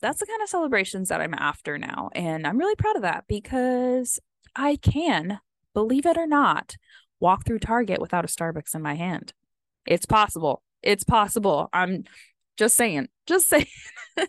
that's the kind of celebrations that I'm after now. And I'm really proud of that because I can, believe it or not, walk through Target without a Starbucks in my hand. It's possible. It's possible. I'm just saying, just saying.